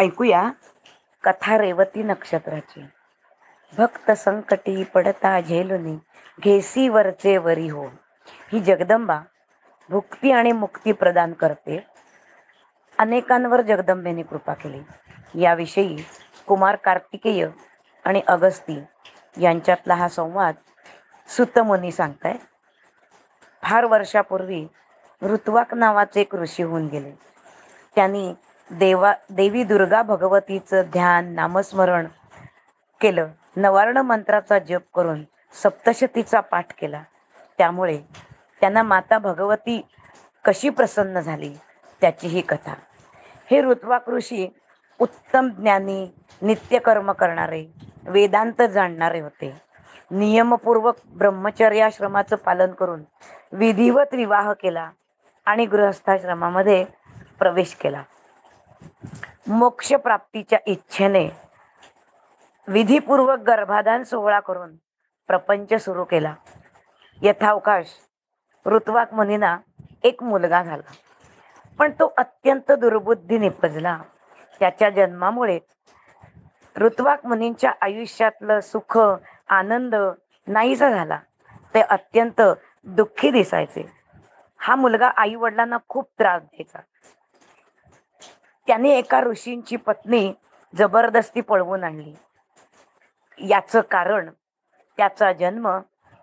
ऐकूया कथा रेवती नक्षत्राची. भक्त संकटी पडता झेलुनी घेसी वरचे वरी हो. ही जगदंबा भुक्ती आणि मुक्ती प्रदान करते. अनेकांवर जगदंबेने कृपा केली. याविषयी कुमार कार्तिकेय आणि अगस्ती यांच्यातला हा संवाद सुतमुनी सांगताय. फार वर्षापूर्वी ऋत्वाक नावाचे एक ऋषी होऊन गेले. त्यांनी देवा देवी दुर्गा भगवतीचं ध्यान नामस्मरण केलं. नवार्ण मंत्राचा जप करून सप्तशतीचा पाठ केला. त्यामुळे त्यांना माता भगवती कशी प्रसन्न झाली त्याची ही कथा. हे ऋत्वाक ऋषी उत्तम ज्ञानी नित्यकर्म करणारे वेदांत जाणणारे होते. नियमपूर्वक ब्रह्मचर्याश्रमाचं पालन करून विधिवत विवाह केला आणि गृहस्थाश्रमामध्ये प्रवेश केला. मोक्ष प्राप्तीच्या इच्छेने विधीपूर्वक गर्भाधान सोहळा करून प्रपंच सुरू केला. यथावकाश ऋत्वाक मुनीना एक मुलगा झाला. पण तो अत्यंत दुर्बुद्धी निपजला. त्याच्या जन्मामुळे ऋत्वाक मुनींच्या आयुष्यातलं सुख आनंद नाहीसा झाला. ते अत्यंत दुःखी दिसायचे. हा मुलगा आई वडिलांना खूप त्रास द्यायचा. त्याने एका ऋषींची पत्नी जबरदस्ती पळवून आणली. याचं कारण त्याचा जन्म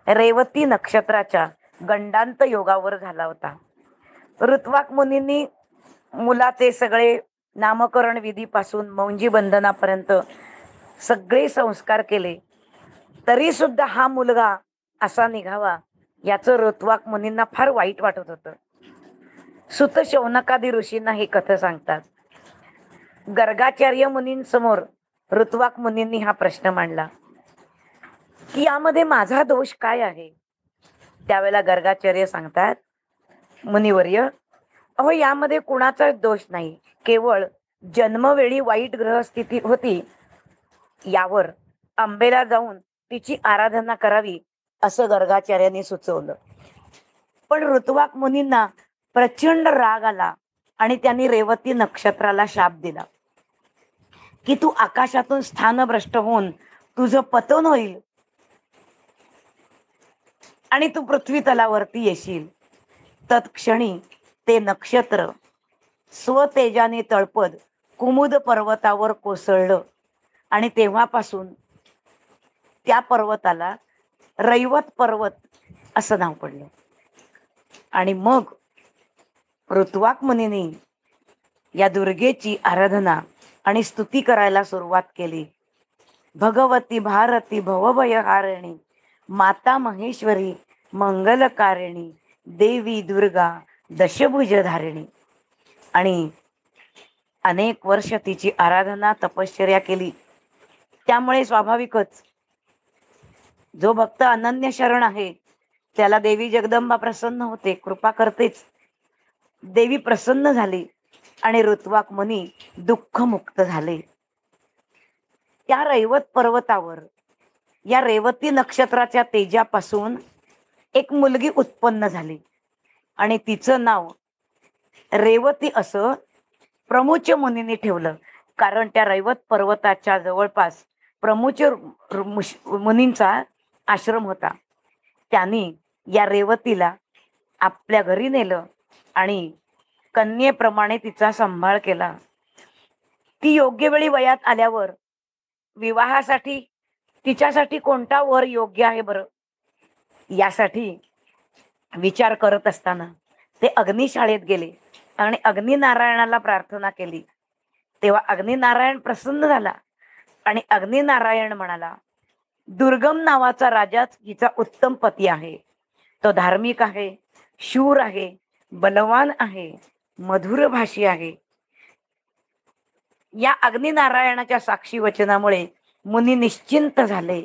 रेवती नक्षत्राच्या गंडांत योगावर झाला होता. ऋत्वाक मुनींनी मुलाचे सगळे नामकरण विधीपासून मौंजी बंधनापर्यंत सगळे संस्कार केले. तरी सुद्धा हा मुलगा असा निघावा याचं ऋत्वाक मुनींना फार वाईट वाटत होतं. सुत शौनकादी ऋषींना ही कथा सांगतात? गर्गाचार्य मुनींसमोर ऋत्वाक मुनींनी हा प्रश्न मांडला. की यामध्ये माझा दोष काय आहे? त्यावेळेला गर्गाचार्य सांगतात मुनिवर्य अहो यामध्ये कुणाचा दोष नाही. केवळ जन्मवेळी वाईट ग्रहस्थिती होती. यावर आंबेला जाऊन तिची आराधना करावी असं गर्गाचार्यांनी सुचवलं. पण ऋतुवाक मुनींना प्रचंड राग आला आणि त्यांनी रेवती नक्षत्राला शाप दिला. की तू आकाशातून स्थानभ्रष्ट होऊन तुझं पतन होईल. आणि तू पृथ्वी तलावरती येशील. तत्क्षणी ते नक्षत्र स्वतेजाने तळपद कुमुद पर्वतावर कोसळलं. आणि तेव्हापासून त्या पर्वताला रैवत पर्वत असं नाव पडलं. आणि मग ऋतुवाक मुनीने या दुर्गेची आराधना आणि स्तुती करायला सुरुवात केली. भगवती भारती भवभयहारिणी माता महेश्वरी मंगलकारिणी देवी दुर्गा दशभुजधारिणी. आणि अनेक वर्ष तिची आराधना तपश्चर्या केली. त्यामुळे स्वाभाविकच जो भक्त अनन्य शरण आहे त्याला देवी जगदंबा प्रसन्न होते कृपा करतेच. देवी प्रसन्न झाली. आणि ऋत्वाक मुनी दुःखमुक्त झाले. त्या रैवत पर्वतावर या रेवती नक्षत्राच्या तेजापासून एक मुलगी उत्पन्न झाली आणि तिचं नाव रेवती असं प्रमुच मुनीने ठेवलं. कारण त्या रैवत पर्वताच्या जवळपास प्रमुच मुनींचा आश्रम होता. त्यांनी या रेवतीला आपल्या घरी नेलं आणि कन्येप्रमाणे तिचा सांभाळ केला. ती योग्य वेळी वयात आल्यावर विवाहासाठी तिच्यासाठी कोणता वर योग्य आहे बरं? यासाठी विचार करत असताना ते अग्निशाळेत गेले आणि अग्निनारायणाला प्रार्थना केली. तेव्हा अग्निनारायण प्रसन्न झाला आणि अग्निनारायण म्हणाला दुर्गम नावाचा राजाच हिचा उत्तम पती आहे. तो धार्मिक आहे शूर आहे बलवान आहे. मधुर भाषी आहे. या अग्निनारायणाच्या साक्षी वचनामुळे मुनी निश्चिंत झाले.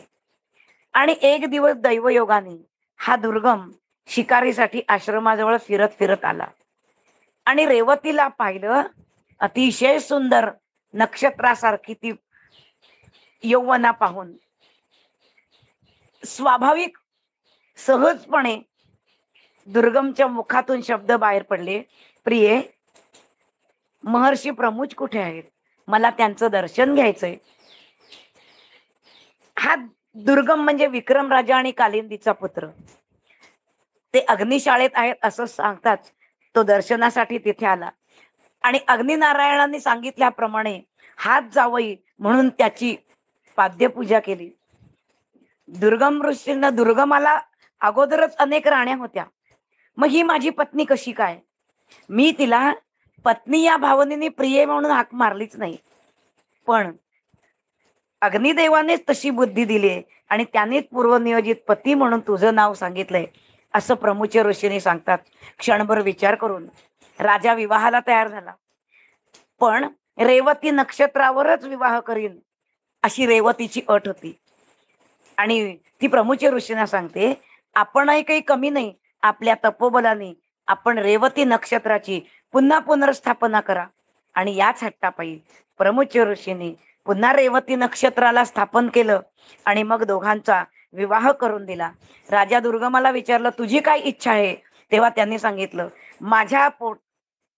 आणि एक दिवस दैवयोगाने हा दुर्गम शिकारीसाठी आश्रमाजवळ फिरत फिरत आला. आणि रेवतीला पाहिलं अतिशय सुंदर नक्षत्रासारखी ती यौवना पाहून स्वाभाविक सहजपणे दुर्गमच्या मुखातून शब्द बाहेर पडले. प्रिये महर्षी प्रमुच कुठे आहेत? मला त्यांचं दर्शन घ्यायचंय. हा दुर्गम म्हणजे विक्रम राजा आणि कालिंदीचा पुत्र. ते अग्निशाळेत आहेत असं सांगतात. तो दर्शनासाठी तिथे आला. आणि अग्निनारायणांनी सांगितल्याप्रमाणे हात जावई म्हणून त्याची पाद्यपूजा केली. दुर्गम ऋषींना दुर्गमाला अगोदरच अनेक राण्या होत्या. मग ही माझी पत्नी कशी काय? मी तिला पत्नी या भावनेने प्रिय म्हणून हाक मारलीच नाही. पण अग्निदेवानेच तशी बुद्धी दिली आहे आणि त्यानेच पूर्वनियोजित पती म्हणून तुझं नाव सांगितलंय असं प्रमुचे ऋषीने सांगतात. क्षणभर विचार करून राजा विवाहाला तयार झाला. पण रेवती नक्षत्रावरच विवाह करीन अशी रेवतीची अट होती. आणि ती प्रमुचे ऋषींना सांगते आपणही काही कमी नाही आपल्या तपोबलाने आपण रेवती नक्षत्राची पुन्हा पुनर्स्थापना करा. आणि याच हट्टापायी प्रमुचे ऋषींनी पुन्हा रेवती नक्षत्राला स्थापन केलं आणि मग दोघांचा विवाह करून दिला. राजा दुर्गमाला विचारलं तुझी काय इच्छा आहे? तेव्हा त्यांनी सांगितलं माझ्या पोट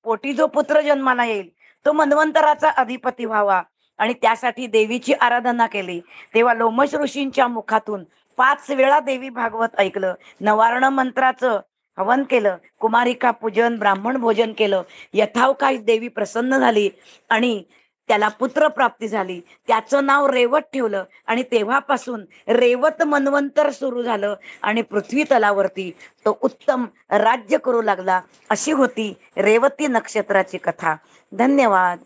पोटी जो पुत्र जन्माला येईल तो मन्वंतराचा अधिपती व्हावा. आणि त्यासाठी देवीची आराधना केली. तेव्हा लोमश ऋषींच्या मुखातून पाच वेळा देवी भागवत ऐकलं. नवार्ण मंत्राचं हवन केलं कुमारिका पूजन ब्राह्मण भोजन केलं यथावकाश देवी प्रसन्न झाली आणि त्याला पुत्र प्राप्ती झाली. त्याचं नाव रेवत ठेवलं आणि तेव्हापासून रेवत मन्वंतर सुरू झालं आणि पृथ्वी तलावरती तो उत्तम राज्य करू लागला अशी होती रेवती नक्षत्राची कथा. धन्यवाद.